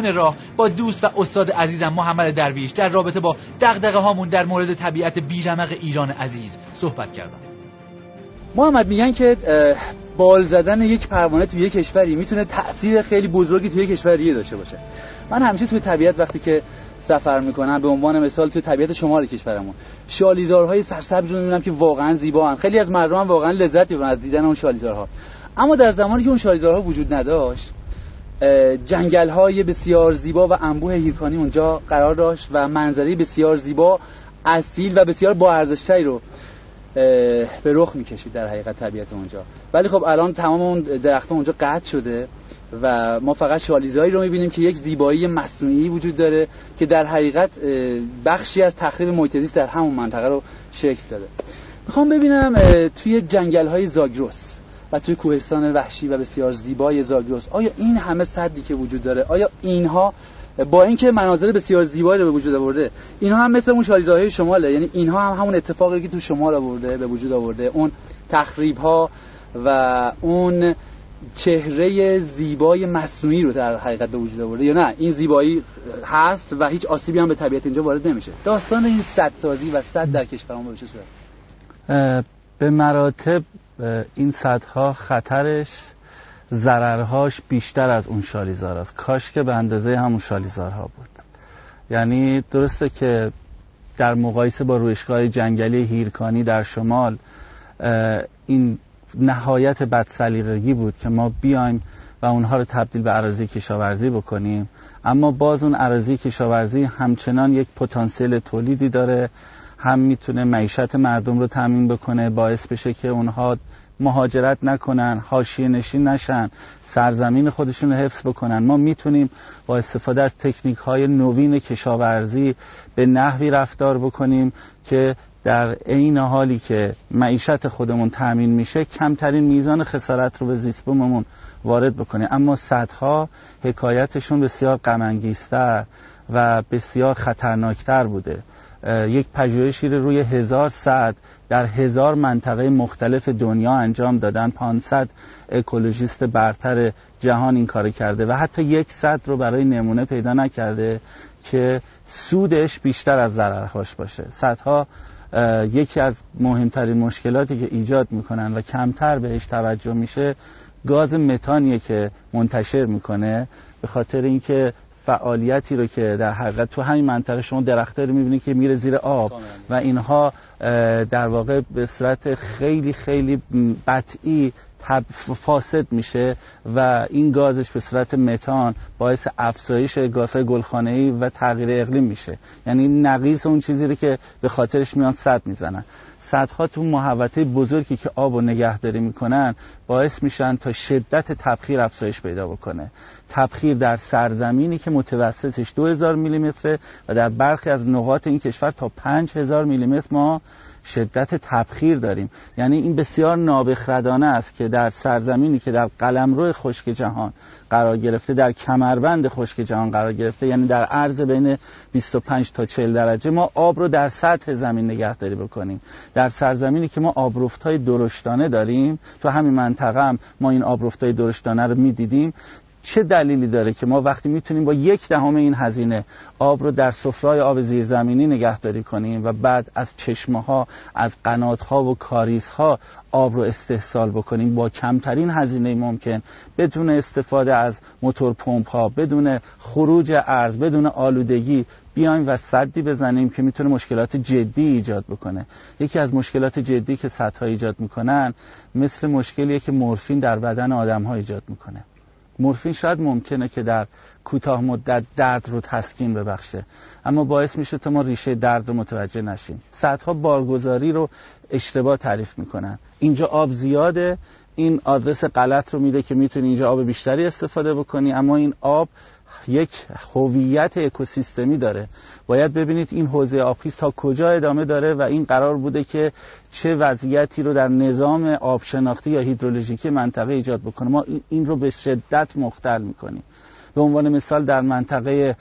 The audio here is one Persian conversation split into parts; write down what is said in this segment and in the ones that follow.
میون راه با دوست و استاد عزیزم محمد درویش در رابطه با دغدغه هامون در مورد طبیعت بیرمق ایران عزیز صحبت کردم. محمد میگن که بال زدن یک پروانه توی یک کشوری می‌تونه تاثیر خیلی بزرگی توی یک کشوری داشته باشه. من همیشه توی طبیعت وقتی که سفر می‌کنم به عنوان مثال توی طبیعت شمال کشورمون شالیزارهای سرسبز رو می‌بینم که واقعا زیبا هن. خیلی از مردم واقعا لذت می‌برن از دیدن اون شالیزارها. اما در زمانی که اون شالیزارها وجود نداشت جنگل های بسیار زیبا و انبوه هیرکانی اونجا قرار داشت و منظری بسیار زیبا اصیل و بسیار با ارزشتری رو به رخ می‌کشید در حقیقت طبیعت اونجا. ولی خب الان تمام اون درختها اونجا قطع شده و ما فقط شالیزایی رو می‌بینیم که یک زیبایی مصنوعی وجود داره که در حقیقت بخشی از تخریب محیط در همون منطقه رو شکل داده. می‌خوام ببینم توی جنگل های زاگرس. و توی کوهستان وحشی و بسیار زیبای زاگرس آیا این همه صدی که وجود داره آیا اینها با اینکه مناظر بسیار زیبایی رو به وجود آورده اینها هم مثل اون شالیزاهای شماله؟ یعنی اینها هم همون اتفاقی که تو شمال آورده به وجود آورده اون تخریب ها و اون چهره زیبای مصنوعی رو در حقیقت به وجود آورده یا نه؟ این زیبایی هست و هیچ آسیبی هم به طبیعت اینجا وارد نمیشه. داستان این صد سازی و صد در کشورمون به چه صورت؟ به مراتب این صدها خطرش ضررهاش بیشتر از اون شالیزار است. کاش که به اندازه همون شالیزارها بود. یعنی درسته که در مقایسه با روشگاه جنگلی هیرکانی در شمال این نهایت بدسلیقگی بود که ما بیایم و اونها رو تبدیل به عراضی کشاورزی بکنیم. اما باز اون عراضی کشاورزی همچنان یک پتانسیل تولیدی داره هم می‌تونه معیشت مردم رو تامین بکنه باعث بشه که اونها مهاجرت نکنن حاشیه نشین نشن سرزمین خودشون رو حفظ بکنن. ما می‌تونیم با استفاده از تکنیک های نوین کشاورزی به نحوی رفتار بکنیم که در عین حالی که معیشت خودمون تأمین میشه کمترین میزان خسارت رو به زیست بوممون وارد بکنیم اما صدها حکایتشون بسیار غمانگیزتر و بسیار خطرناکتر بوده. یک پژوهشی رو روی هزار صد در هزار منطقه مختلف دنیا انجام دادن. 500 اکولوژیست برتر جهان این کار کرده و حتی یک صد رو برای نمونه پیدا نکرده که سودش بیشتر از ضررهاش باشه. صدها یکی از مهمترین مشکلاتی که ایجاد می‌کنن و کمتر بهش توجه میشه گاز متانیه که منتشر می‌کنه به خاطر اینکه فعالیتی رو که در حقیقت تو همین منطقه شما درخت رو می‌بینید که میره زیر آب و اینها در واقع به صورت خیلی خیلی قطعی فاسد میشه و این گازش به صورت متان باعث افزایش گازهای گلخانه‌ای و تغییر اقلیم میشه. یعنی نقیض اون چیزی رو که به خاطرش میان صد می‌زنن. صدها تو محوطه بزرگی که آب و نگهداری می‌کنن باعث میشن تا شدت تبخیر افزایش پیدا بکنه. تبخیر در سرزمینی که متوسطش 2000 میلیمتره و در برخی از نقاط این کشور تا 5000 میلیمتر ما شدت تبخیر داریم. یعنی این بسیار نابخردانه است که در سرزمینی که در قلمرو خشک جهان قرار گرفته در کمربند خشک جهان قرار گرفته یعنی در عرض بین 25 تا 40 درجه ما آب رو در سطح زمین نگهداری بکنیم. در سرزمینی که ما آبرفت‌های درشتانه داریم تو همین منطقه هم ما این آبرفت‌های درشتانه رو می‌دیدیم. چه دلیلی داره که ما وقتی می‌تونیم با یک دهم این هزینه آب رو در سفرهای آب زیرزمینی نگهداری کنیم و بعد از چشمه ها از قنات ها و کاریز ها آب رو استحصال بکنیم با کمترین هزینه ممکن بدون استفاده از موتور پمپ ها بدون خروج ارز بدون آلودگی بیایم و صدی بزنیم که می‌تونه مشکلات جدی ایجاد بکنه. یکی از مشکلات جدی که سدها ایجاد می‌کنن مثل مشکلیه که مورفین در بدن آدم ها ایجاد می‌کنه. مورفین شاید ممکنه که در کوتاه مدت درد رو تسکین ببخشه اما باعث میشه تا ما ریشه درد رو متوجه نشیم. صدها بارگذاری رو اشتباه تعریف می‌کنن. اینجا آب زیاده این آدرس غلط رو میده که می‌تونی اینجا آب بیشتری استفاده بکنی اما این آب یک هویت اکوسیستمی داره. باید ببینید این حوزه آبخیز تا کجا ادامه داره و این قرار بوده که چه وضعیتی رو در نظام آبشناختی یا هیدرولوژیکی منطقه ایجاد بکنه. ما این رو به شدت مختل می‌کنیم. به عنوان مثال در منطقه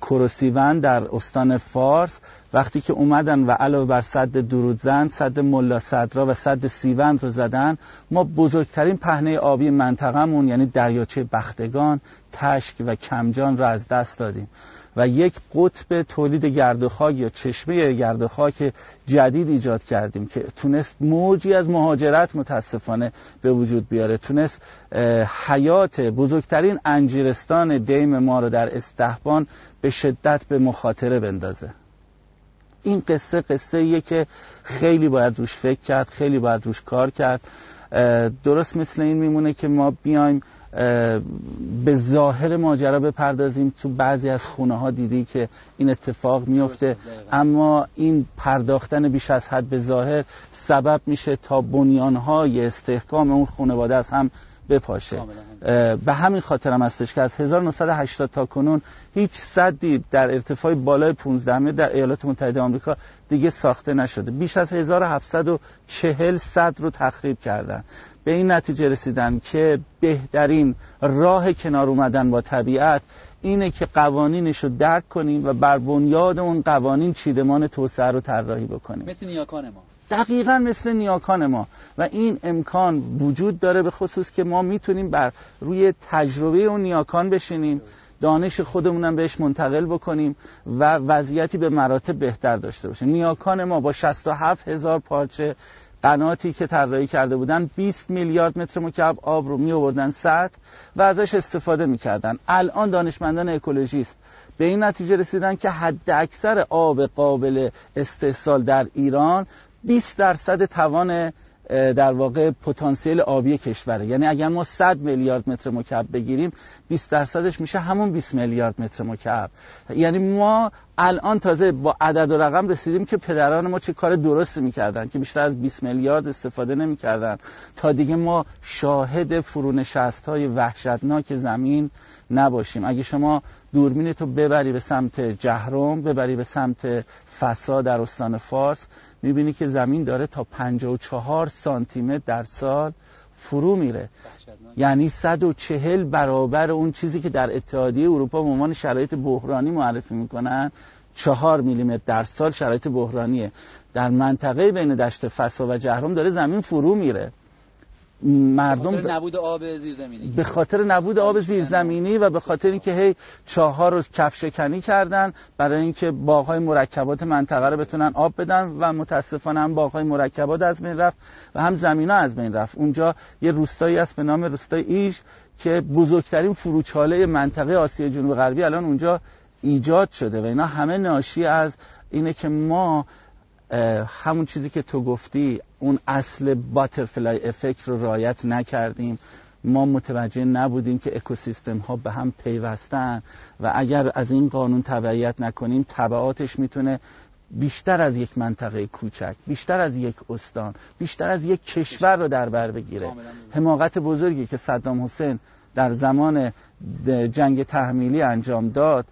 کروسیون در استان فارس وقتی که اومدن و علاوه بر صد درودزن صد ملا صدرا و صد سیوند رو زدن ما بزرگترین پهنه آبی منطقهمون یعنی دریاچه بختگان تشک و کمجان را از دست دادیم. و یک قطب تولید گرد و خاک یا چشمه گرد و خاک جدید ایجاد کردیم که تونست موجی از مهاجرت متاسفانه به وجود بیاره. تونست حیات بزرگترین انجیرستان دیم ما رو در استحبان به شدت به مخاطره بندازه. این قصه قصه ایه که خیلی باید روش فکر کرد خیلی باید روش کار کرد. درست مثل این میمونه که ما بیایم به ظاهر ماجرا بپردازیم. تو بعضی از خونه ها دیدی که این اتفاق میفته اما این پرداختن بیش از حد به ظاهر سبب میشه تا بنیان های استحکام اون خانواده از هم بپاشه. به همین خاطر هم هستش که از 1980 تا کنون هیچ صدی در ارتفاع بالای 15 متر در ایالات متحده آمریکا دیگه ساخته نشده. بیش از 1740 صد رو تخریب کردن. به این نتیجه رسیدن که بهترین راه کنار اومدن با طبیعت اینه که قوانینش رو درک کنیم و بر بنیاد اون قوانین چیدمان توسعه رو طراحی بکنیم. مثل نیاکان ما. دقیقا مثل نیاکان ما. و این امکان وجود داره به خصوص که ما می‌تونیم بر روی تجربه اون نیاکان بشینیم دانش خودمونم بهش منتقل بکنیم و وضعیتی به مراتب بهتر داشته باشیم. نیاکان ما با 67 هزار پارچه قناتی که طراحی کرده بودن 20 میلیارد متر مکعب آب رو می آوردن سطح و ازش استفاده می‌کردن. الان دانشمندان اکولوژیست به این نتیجه رسیدن که حد اکثر آب قابل استحصال در ایران 20 درصد توان در واقع پتانسیل آبی کشوره. یعنی اگر ما 100 میلیارد متر مکعب بگیریم 20 درصدش میشه همون 20 میلیارد متر مکعب. یعنی ما الان تازه با عدد و رقم رسیدیم که پدران ما چه کار درستی می‌کردن که بیشتر از 20 میلیارد استفاده نمی‌کردن. تا دیگه ما شاهد فرونشست های وحشتناک زمین نباشیم. اگه شما دوربین تو ببری به سمت جهرم ببری به سمت فسا در استان فارس می‌بینی که زمین داره تا 54 سانتی متر در سال فرو میره. یعنی 140 برابر اون چیزی که در اتحادیه اروپا به عنوان شرایط بحرانی معرفی می‌کنن چهار میلیمتر در سال شرایط بحرانیه. در منطقه بین دشت فسا و جهرم داره زمین فرو میره. مردم به خاطر نبود آب زیرزمینی. به خاطر نبود آب زیرزمینی و به خاطر اینکه هی چاهار رو کفشکنی کردن برای اینکه باغهای مرکبات منطقه رو بتونن آب بدن و متاسفانه هم باغهای مرکبات از بین رفت و هم زمینا از بین رفت. اونجا یه روستایی است به نام روستای ایش که بزرگترین فروچاله منطقه آسیا جنوب غربی الان اونجا ایجاد شده و اینا همه ناشی از اینه که ما همون چیزی که تو گفتی اون اصل باترفلای افکت رو رایت نکردیم. ما متوجه نبودیم که اکوسیستم ها به هم پیوستن و اگر از این قانون تبعیت نکنیم تبعاتش می‌تونه بیشتر از یک منطقه کوچک بیشتر از یک استان بیشتر از یک کشور رو در بر بگیره. حماقت بزرگی که صدام حسین در زمان جنگ تحمیلی انجام داد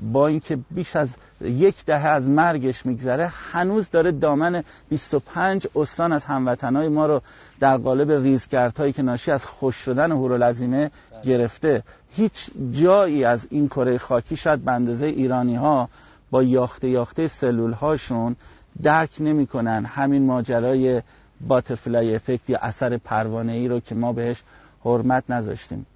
با اینکه بیش از یک دهه از مرگش میگذره هنوز داره دامن 25 استان از هموطنهای ما رو در قالب ریزگردهایی که ناشی از خوش شدن هورالعظیمه گرفته. هیچ جایی از این کره خاکی شاید به اندازه ایرانی ها با یاخته یاخته سلول هاشون درک نمی‌کنن. همین ماجرای باترفلای افکت یا اثر پروانه ای رو که ما بهش حرمت نذاشتیم.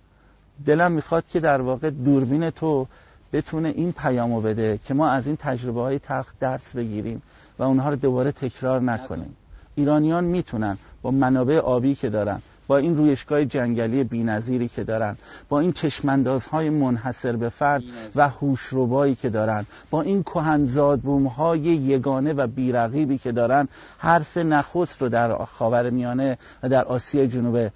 دلم می‌خواد که در واقع دوربین تو بتونه این پیامو بده که ما از این تجربه های تلخ درس بگیریم و اونها رو دوباره تکرار نکنیم. ایرانیان می‌تونن با منابع آبی که دارن با این رویشگاه جنگلی بینظیری که دارن با این چشماندازهای منحصر به فرد و هوشربایی که دارن با این های یگانه و بیرقیبی که دارن حرف نخست رو در خاور میانه و در آسیای جنوب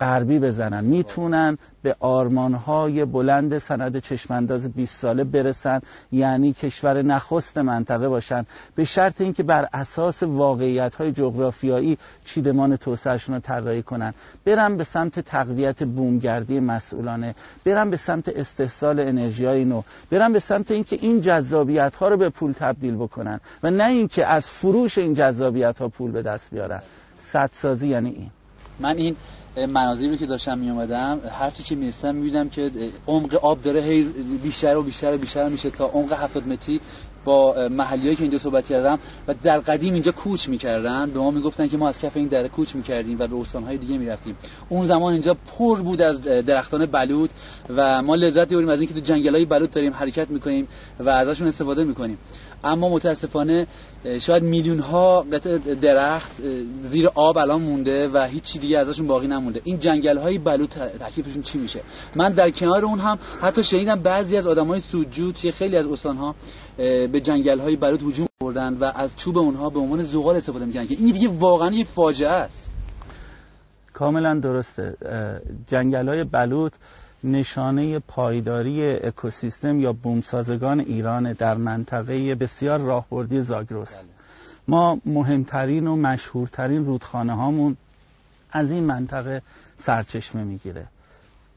غربی بزنن. می‌تونن به آرمانهای بلند سند چشمانداز 20 ساله برسن یعنی کشور نخست منطقه باشن. به شرط اینکه بر اساس واقعیت های جغرافیایی چیدمان توسعهشون رو طراحی کنن. برن به سمت تقویت بومگردی مسئولانه. برن به سمت استحصال انرژی های نو. برن به سمت اینکه این جذابیت ها رو به پول تبدیل بکنن. و نه اینکه از فروش این جذابیت ها پول به دست بیارن. سدسازی یعنی این. من این مناظری رو که داشتم می اومدم هرچی که می‌رسم می‌بینم که عمق آب داره هی بیشتر و بیشتر و بیشتر میشه تا عمق 70 متری با محلیایی که اینجا صحبت کردم و در قدیم اینجا کوچ می‌کردن. به ما می‌گفتن که ما از کف این دره کوچ می‌کردیم و به استانهای دیگه می‌رفتیم. اون زمان اینجا پر بود از درختان بلوط و ما لذت می‌بریم از اینکه تو جنگلای بلوط داریم حرکت می‌کنیم و ازشون استفاده می‌کنیم. اما متاسفانه شاید میلیون ها درخت زیر آب الان مونده و هیچ دیگه ازشون باقی نمونده. این جنگل های بلوط تکلیفشون چی میشه؟ من در کنار اون هم حتی شنیدم بعضی از آدمای سودجو توی خیلی از استان به جنگل های بلوط هجوم بردن و از چوب اونها به عنوان زغال استفاده می‌کنن که این دیگه واقعا یه فاجعه است. کاملا درسته. جنگل های بلوط نشانه پایداری اکوسیستم یا بومسازگان ایران در منطقه بسیار راهبردی زاگرس. بله. ما مهمترین و مشهورترین رودخانه هامون از این منطقه سرچشمه می‌گیره.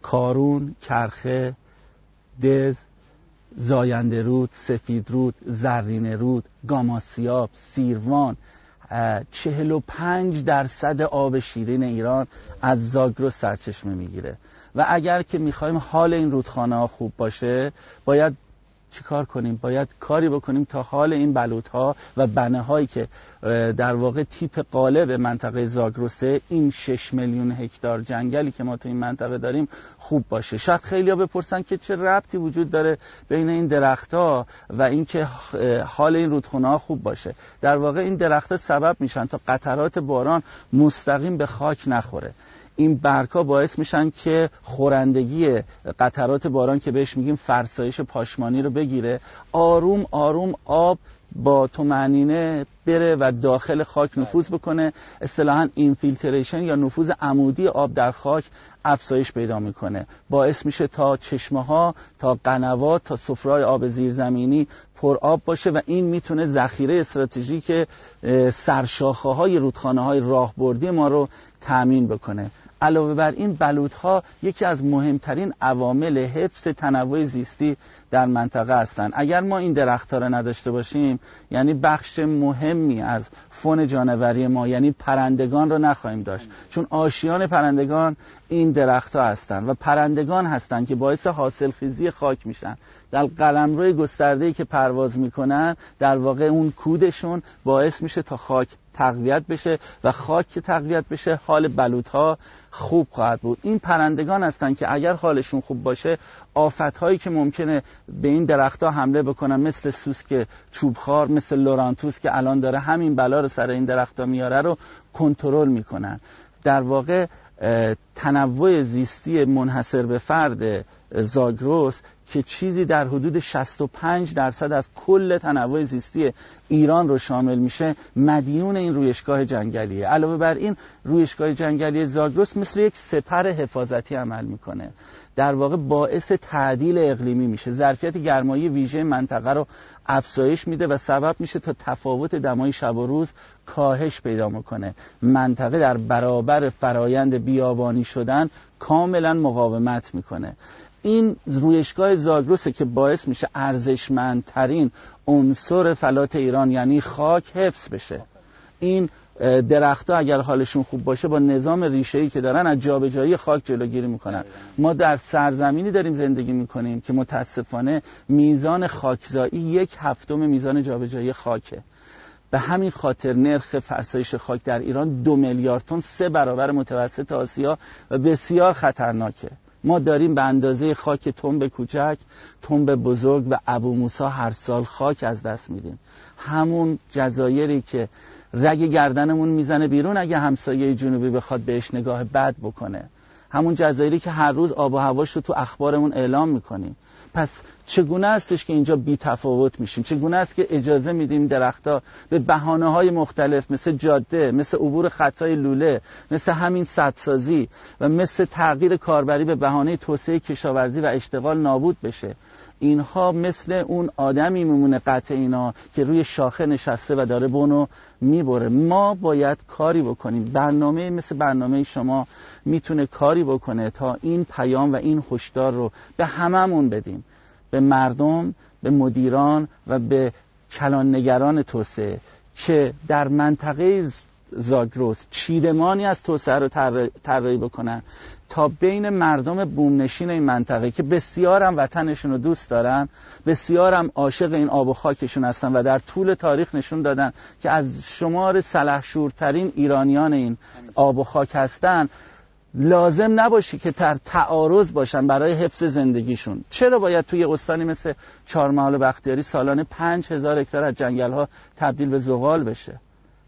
کارون، کرخه، دز، زاینده رود، سفید رود، زرین رود، گاماسیاب، سیروان چهل و پنج درصد آب شیرین ایران از زاگرس سرچشمه می‌گیره. و اگر که می‌خوایم حال این رودخانه ها خوب باشه باید چیکار کنیم؟ باید کاری بکنیم تا حال این بلوط ها و بنه هایی که در واقع تیپ قالب منطقه زاگروسه این 6 میلیون هکتار جنگلی که ما تو این منطقه داریم خوب باشه. شاید خیلی ها بپرسن که چه ربطی وجود داره بین این درختها و اینکه حال این رودخونه ها خوب باشه. در واقع این درختها سبب میشن تا قطرات باران مستقیم به خاک نخوره. این برگها باعث میشن که خورندگی قطرات باران که بهش میگیم فرسایش پاشمانی رو بگیره آروم آروم آب با تو معنینه بره و داخل خاک نفوذ بکنه. اصطلاحا اینفیلتریشن یا نفوذ عمودی آب در خاک افزایش پیدا می‌کنه. باعث میشه تا چشمه ها تا قنوات تا سفرهای آب زیرزمینی پر آب باشه و این می‌تونه ذخیره استراتژیک سرشاخه های رودخانه های راهبردی ما رو تامین بکنه. علاوه بر این بلوط ها یکی از مهمترین عوامل حفظ تنوع زیستی در منطقه هستند اگر ما این درخت ها رو نداشته باشیم یعنی بخش مهمی از فون جانوری ما یعنی پرندگان رو نخواهیم داشت. چون آشیان پرندگان این درخت ها هستند و پرندگان هستند که باعث حاصل خیزی خاک میشن. در قلمروی گسترده که پرواز می‌کنن در واقع اون کودشون باعث میشه تا خاک تقویت بشه و خاک که تقویت بشه حال بلوط ها خوب خواهد بود. این پرندگان هستند که اگر حالشون خوب باشه آفت هایی که ممکنه به این درخت ها حمله بکنن مثل سوسک چوبخوار مثل لورانتوس که الان داره همین بلا رو سر این درخت ها میاره رو کنترل می‌کنن. در واقع تنوع زیستی منحصر به فرد زاگروس که چیزی در حدود 65 درصد از کل تنوع زیستی ایران رو شامل میشه مدیون این رویشگاه جنگلیه. علاوه بر این رویشگاه جنگلی زاگرس مثل یک سپر حفاظتی عمل می‌کنه. در واقع باعث تعدیل اقلیمی میشه. ظرفیت گرمایی ویژه منطقه رو افزایش میده و سبب میشه تا تفاوت دمای شب و روز کاهش پیدا می‌کنه منطقه در برابر فرایند بیابانی شدن کاملا مقاومت می‌کنه. این رویشگاه زاگرسه که باعث میشه ارزشمندترین عنصر فلات ایران یعنی خاک حفظ بشه. این درختها اگر حالشون خوب باشه با نظام ریشه‌ای که دارن از جابجایی خاک جلوگیری می‌کنن. ما در سرزمینی داریم زندگی می‌کنیم که متاسفانه میزان خاکزایی یک هفتم میزان جابجایی خاکه. به همین خاطر نرخ فرسایش خاک در ایران دو میلیارد تن سه برابر متوسط آسیا و بسیار خطرناکه. ما داریم به اندازه خاک تنب کوچک تنب بزرگ و ابو موسا هر سال خاک از دست میدیم. همون جزایری که رگ گردنمون می‌زنه بیرون اگه همسایه جنوبی بخواد بهش نگاه بد بکنه. همون جزایری که هر روز آب و هواش رو تو اخبارمون اعلام می‌کنیم. پس چگونه استش که اینجا بی تفاوت میشیم؟ چگونه است که اجازه میدیم درختها به بهانه های مختلف مثل جاده مثل عبور خطای لوله مثل همین سدسازی و مثل تغییر کاربری به بهانه توسعه کشاورزی و اشتغال نابود بشه؟ اینها مثل اون آدمی میمونه قطع اینا که روی شاخه نشسته و داره بونو می‌بره. ما باید کاری بکنیم. برنامه مثل برنامه شما می‌تونه کاری بکنه تا این پیام و این هشدار رو به هممون بدیم. به مردم به مدیران و به کلاننگران توسعه که در منطقه زاگروس چیدمانی از توسعه رو طراحی بکنن. تا بین مردم بومنشین این منطقه که بسیارم وطنشون رو دوست دارن بسیارم عاشق این آب و خاکشون هستن و در طول تاریخ نشون دادن که از شمار سلحشورترین ایرانیان این آب و خاک هستن لازم نباشه که تر تعارض باشن برای حفظ زندگیشون. چرا باید توی استانی مثل چهارمحال بختیاری سالانه پنج هزار هکتار از جنگل ها تبدیل به زغال بشه؟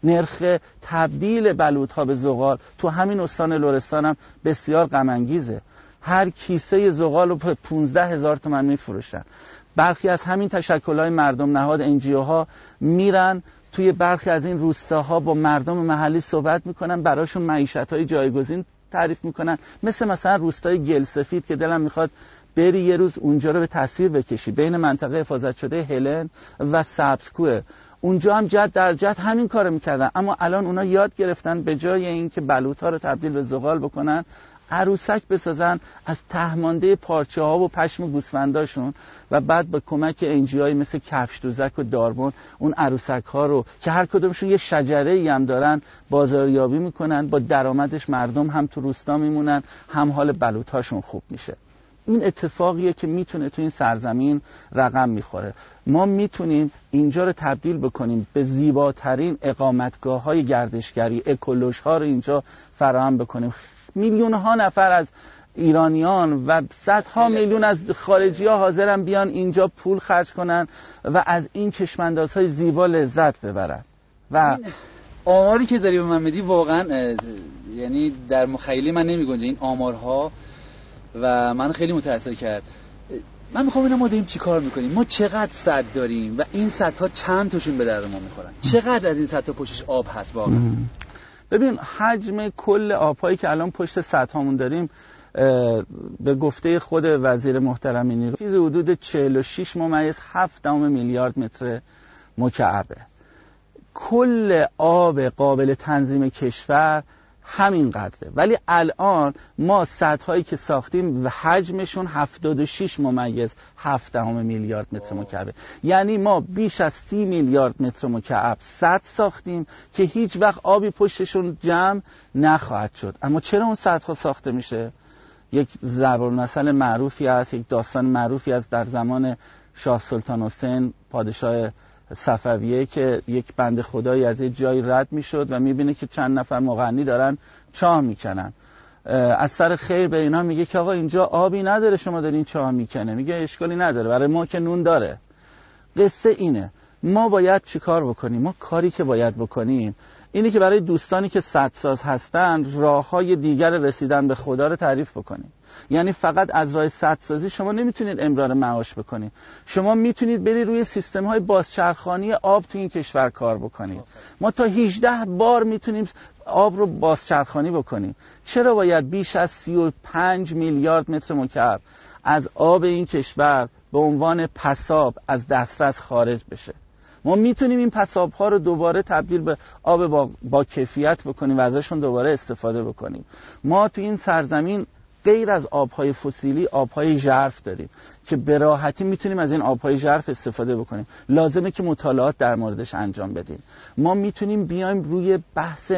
نرخ تبدیل بلوط ها به زغال تو همین استان لرستان هم بسیار غمانگیزه. هر کیسه زغال رو به 15 هزار تومن میفروشن. برخی از همین تشکل های مردم نهاد انجیو ها میرن توی برخی از این روستاها با مردم محلی صحبت می‌کنن براشون معیشت های جایگزین تعریف می‌کنن. مثل مثلا روستای گلسفید که دلم می‌خواد بری یه روز اونجا رو به تصویر بکشی. بین منطقه حفاظت شده هلن و سبزکوه. اونجا هم جد در جد همین کارو می‌کردن. اما الان اونا یاد گرفتن به جای اینکه بلوط ها رو تبدیل به زغال بکنن عروسک بسازن از تهمانده پارچه ها و پشم گوسفنداشون و بعد با کمک انجی های مثل کفش دوزک و داربون اون عروسک ها رو که هر کدومشون یه شجره ای هم دارن بازاریابی می‌کنن با درآمدش مردم هم تو روستا میمونن هم حال بلوط هاشون خوب میشه. این اتفاقیه که می‌تونه تو این سرزمین رقم می‌خوره. ما می‌تونیم اینجا رو تبدیل بکنیم به زیباترین اقامتگاه های گردشگری اکولوژ ها رو اینجا فراهم بکنیم. میلیون ها نفر از ایرانیان و صدها میلیون از خارجی ها حاضرن بیان اینجا پول خرج کنن و از این چشمنداز های زیبا لذت ببرن. و آماری که داری به من میدی واقعا یعنی در مخیلی من نمی این آمارها و من خیلی متاثر کرد. من می‌خوام اینا ما داریم چی کار می‌کنیم؟ ما چقدر صد داریم و این ها چند تاشون به درد ما می‌خورن؟ چقدر از این ها پشتش آب هست واقعا؟ ببین حجم کل آبهایی که الان پشت سطحامون داریم به گفته خود وزیر محترم نیرو چیز حدود 46 ممیز 7 میلیارد متر مکعبه. کل آب قابل تنظیم کشور همین قدره ولی الان ما هایی که ساختیم و حجمشون 76 ممیز 7 میلیارد متر مکعبه. یعنی ما بیش از 30 میلیارد متر مکعب سد ساختیم که هیچ وقت آبی پشتشون جمع نخواهد شد. اما چرا اون ها ساخته میشه؟ یک ضرب معروفی است یک داستان معروفی است در زمان شاه سلطان حسین پادشاه صفویه که یک بند خدایی از یه جایی رد می‌شد و می‌بینه که چند نفر مغنی دارن چاه می‌کنن. از سر خیر به اینا میگه که آقا اینجا آبی نداره شما دارین چاه می‌کنه. میگه اشکالی نداره برای ما که نون داره. قصه اینه. ما باید چیکار بکنیم؟ ما کاری که باید بکنیم اینه که برای دوستانی که صدساز هستن راه های دیگر رسیدن به خدا رو تعریف بکنیم. یعنی فقط از راه سدسازی شما نمی‌تونید امرار معاش بکنید. شما می‌تونید بری روی سیستم های بازچرخانی آب تو این کشور کار بکنید. ما تا 18 بار می‌تونیم آب رو بازچرخانی بکنیم. چرا باید بیش از 35 میلیارد متر مکعب از آب این کشور به عنوان پساب از دسترس خارج بشه؟ ما می‌تونیم این پساب ها رو دوباره تبدیل به آب با, با کیفیت بکنیم و ازشون دوباره استفاده بکنیم. ما تو این سرزمین غیر از آبهای فسیلی آبهای ژرف داریم که به راحتی می‌تونیم از این آبهای ژرف استفاده بکنیم. لازمه که مطالعات در موردش انجام بدیم. ما می‌تونیم بیایم روی بحث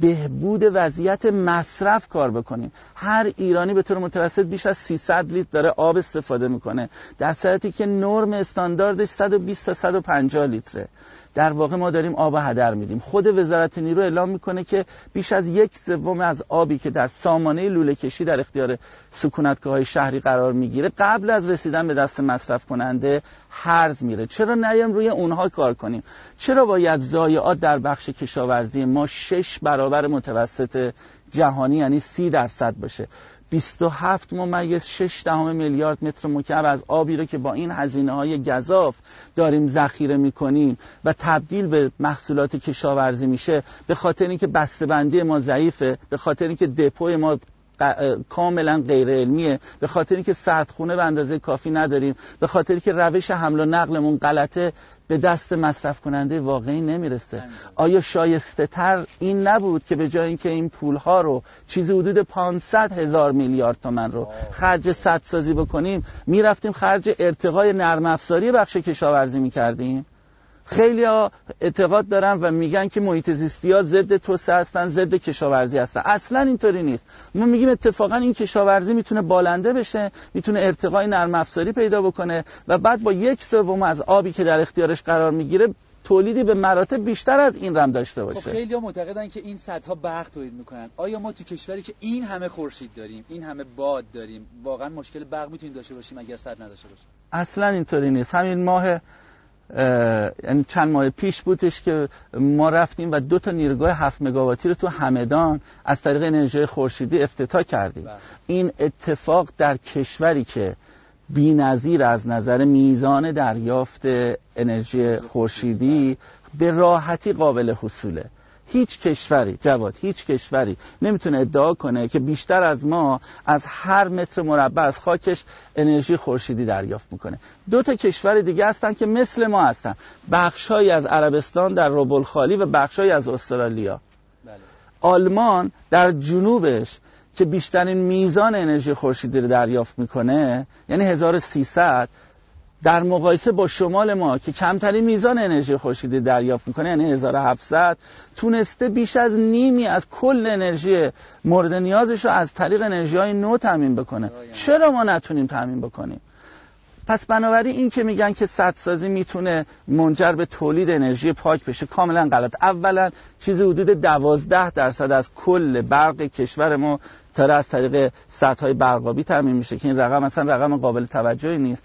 بهبود وضعیت مصرف کار بکنیم. هر ایرانی به طور متوسط بیش از 300 لیتر داره آب استفاده می‌کنه. در صورتی که نرم استانداردش 120 تا 150 لیتره. در واقع ما داریم آب هدر میدیم. خود وزارت نیرو اعلام می‌کنه که بیش از یک سوم از آبی که در سامانه لوله کشی در اختیار سکونتگاه های شهری قرار می‌گیره قبل از رسیدن به دست مصرف کننده هرز میره. چرا نیم روی اونها کار کنیم؟ چرا باید ضایعات در بخش کشاورزی ما شش برابر متوسط جهانی یعنی سی درصد باشه؟ 27 ممیز 6 دهم میلیارد متر مکعب از آبی رو که با این هزینه های گذاف داریم ذخیره می‌کنیم و تبدیل به محصولات کشاورزی میشه به خاطر اینکه بسته‌بندی ما ضعیفه به خاطر اینکه دپوی ما کاملا غیر علمیه به خاطر اینکه سردخونه به اندازه کافی نداریم. به خاطر که روش حمل و نقلمون غلطه به دست مصرف کننده واقعی نمی‌رسه. آیا شایسته تر این نبود که به جای اینکه این پول ها رو چیزی حدود 500 هزار میلیارد تومن رو خرج صد سازی بکنیم می‌رفتیم خرج ارتقای نرم افزاری بخش کشاورزی می‌کردیم؟ خیلی ها اعتقاد دارن و میگن که محیط زیستی ها ضد توسعه هستن ضد کشاورزی هستن. اصلا اینطوری نیست. ما میگیم اتفاقا این کشاورزی می‌تونه بالنده بشه می‌تونه ارتقای نرم افزاری پیدا بکنه و بعد با یک سوم از آبی که در اختیارش قرار می‌گیره تولیدی به مراتب بیشتر از این رم داشته باشه. خب خیلی ها معتقدن که این صدها برق تولید می‌کنن. آیا ما تو کشوری که این همه خورشید داریم این همه باد داریم واقعا مشکل برق می‌تونیم داشته باشیم اگر صد نداشته باشیم؟ اصلا اینطوری نیست. همین ماه یعنی چند ماه پیش بودش که ما رفتیم و دو تا نیروگاه هفت مگاواتی رو تو همدان از طریق انرژی خورشیدی افتتاح کردیم بله. این اتفاق در کشوری که بی‌نظیر از نظر میزان دریافت انرژی خورشیدی به راحتی قابل حصوله هیچ کشوری جواد هیچ کشوری نمی‌تونه ادعا کنه که بیشتر از ما از هر متر مربع از خاکش انرژی خورشیدی دریافت می‌کنه. دو تا کشور دیگه هستن که مثل ما هستن. بخشهایی از عربستان در روبل خالی و بخشهایی از استرالیا. بله. آلمان در جنوبش که بیشترین میزان انرژی خورشیدی رو دریافت می‌کنه یعنی 1300 در مقایسه با شمال ما که کمترین میزان انرژی خورشیدی دریافت می‌کنه یعنی 1700 تونسته بیش از نیمی از کل انرژی مورد نیازش رو از طریق انرژی های نو تامین بکنه. چرا ما نتونیم تامین بکنیم؟ پس بنابراین این که میگن که سدسازی می‌تونه منجر به تولید انرژی پاک بشه کاملا غلط. اولا چیزی حدود دوازده درصد از کل برق کشور ما داره از طریق سطح های برقابی تامین میشه که این رقم اصلا رقم قابل توجهی نیست.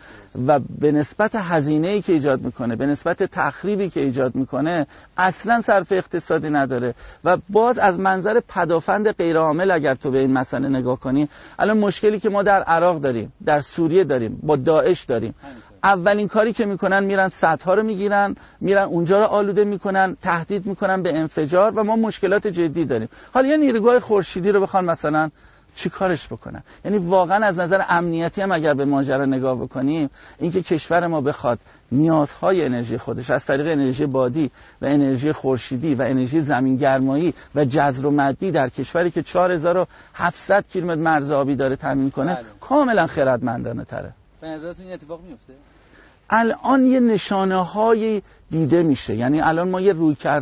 و به نسبت هزینه که ایجاد می‌کنه به نسبت تخریبی که ایجاد می‌کنه اصلا صرف اقتصادی نداره. و باز از منظر پدافند غیرعامل اگر تو به این مسئله نگاه کنی الان مشکلی که ما در عراق داریم در سوریه داریم با داعش داریم. اولین کاری که می‌کنن میرن سدها رو می‌گیرن میرن اونجا رو آلوده می‌کنن تهدید می‌کنن به انفجار و ما مشکلات جدی داریم. حالا یه نیروگاه خورشیدی رو بخوان مثلا چی کارش بکنن؟ یعنی واقعا از نظر امنیتی هم اگر به ماجرا نگاه بکنیم اینکه کشور ما بخواد نیازهای انرژی خودش از طریق انرژی بادی و انرژی خورشیدی و انرژی زمین گرمایی و جزر و مدی در کشوری که 4700 کیلومتر مرز آبی داره تامین کنه بله. کاملا خردمندانه تره به نظرتون این اتفاق میفته الان یه نشانه های دیده میشه. یعنی الان ما یه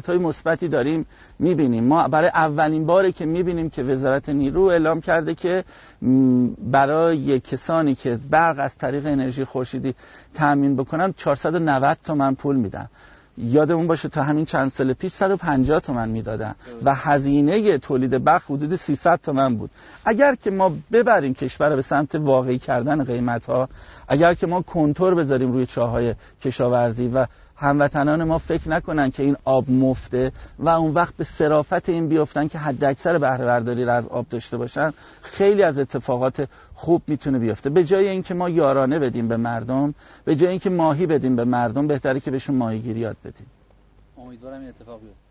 های مثبتی داریم می‌بینیم. ما برای اولین باره که می‌بینیم که وزارت نیرو اعلام کرده که برای کسانی که برق از طریق انرژی خورشیدی تأمین بکنن 490 تومن پول میدن. یادمون باشه تا همین چند سال پیش 150 تومن می‌دادن. و هزینه تولید برق حدود 300 تومن بود. اگر که ما ببریم کشور رو به سمت واقعی کردن قیمت ها اگر که ما کنتور بذاریم روی چاهای کشاورزی و هموطنان ما فکر نکنن که این آب مفته و اون وقت به صرافت این بیفتن که حد اکثر بهره برداری رو از آب داشته باشن خیلی از اتفاقات خوب می‌تونه بیفته. به جای اینکه ما یارانه بدیم به مردم به جای اینکه ماهی بدیم به مردم بهتره که بهشون ماهیگیری یاد بدیم. امیدوارم این اتفاق بیفته.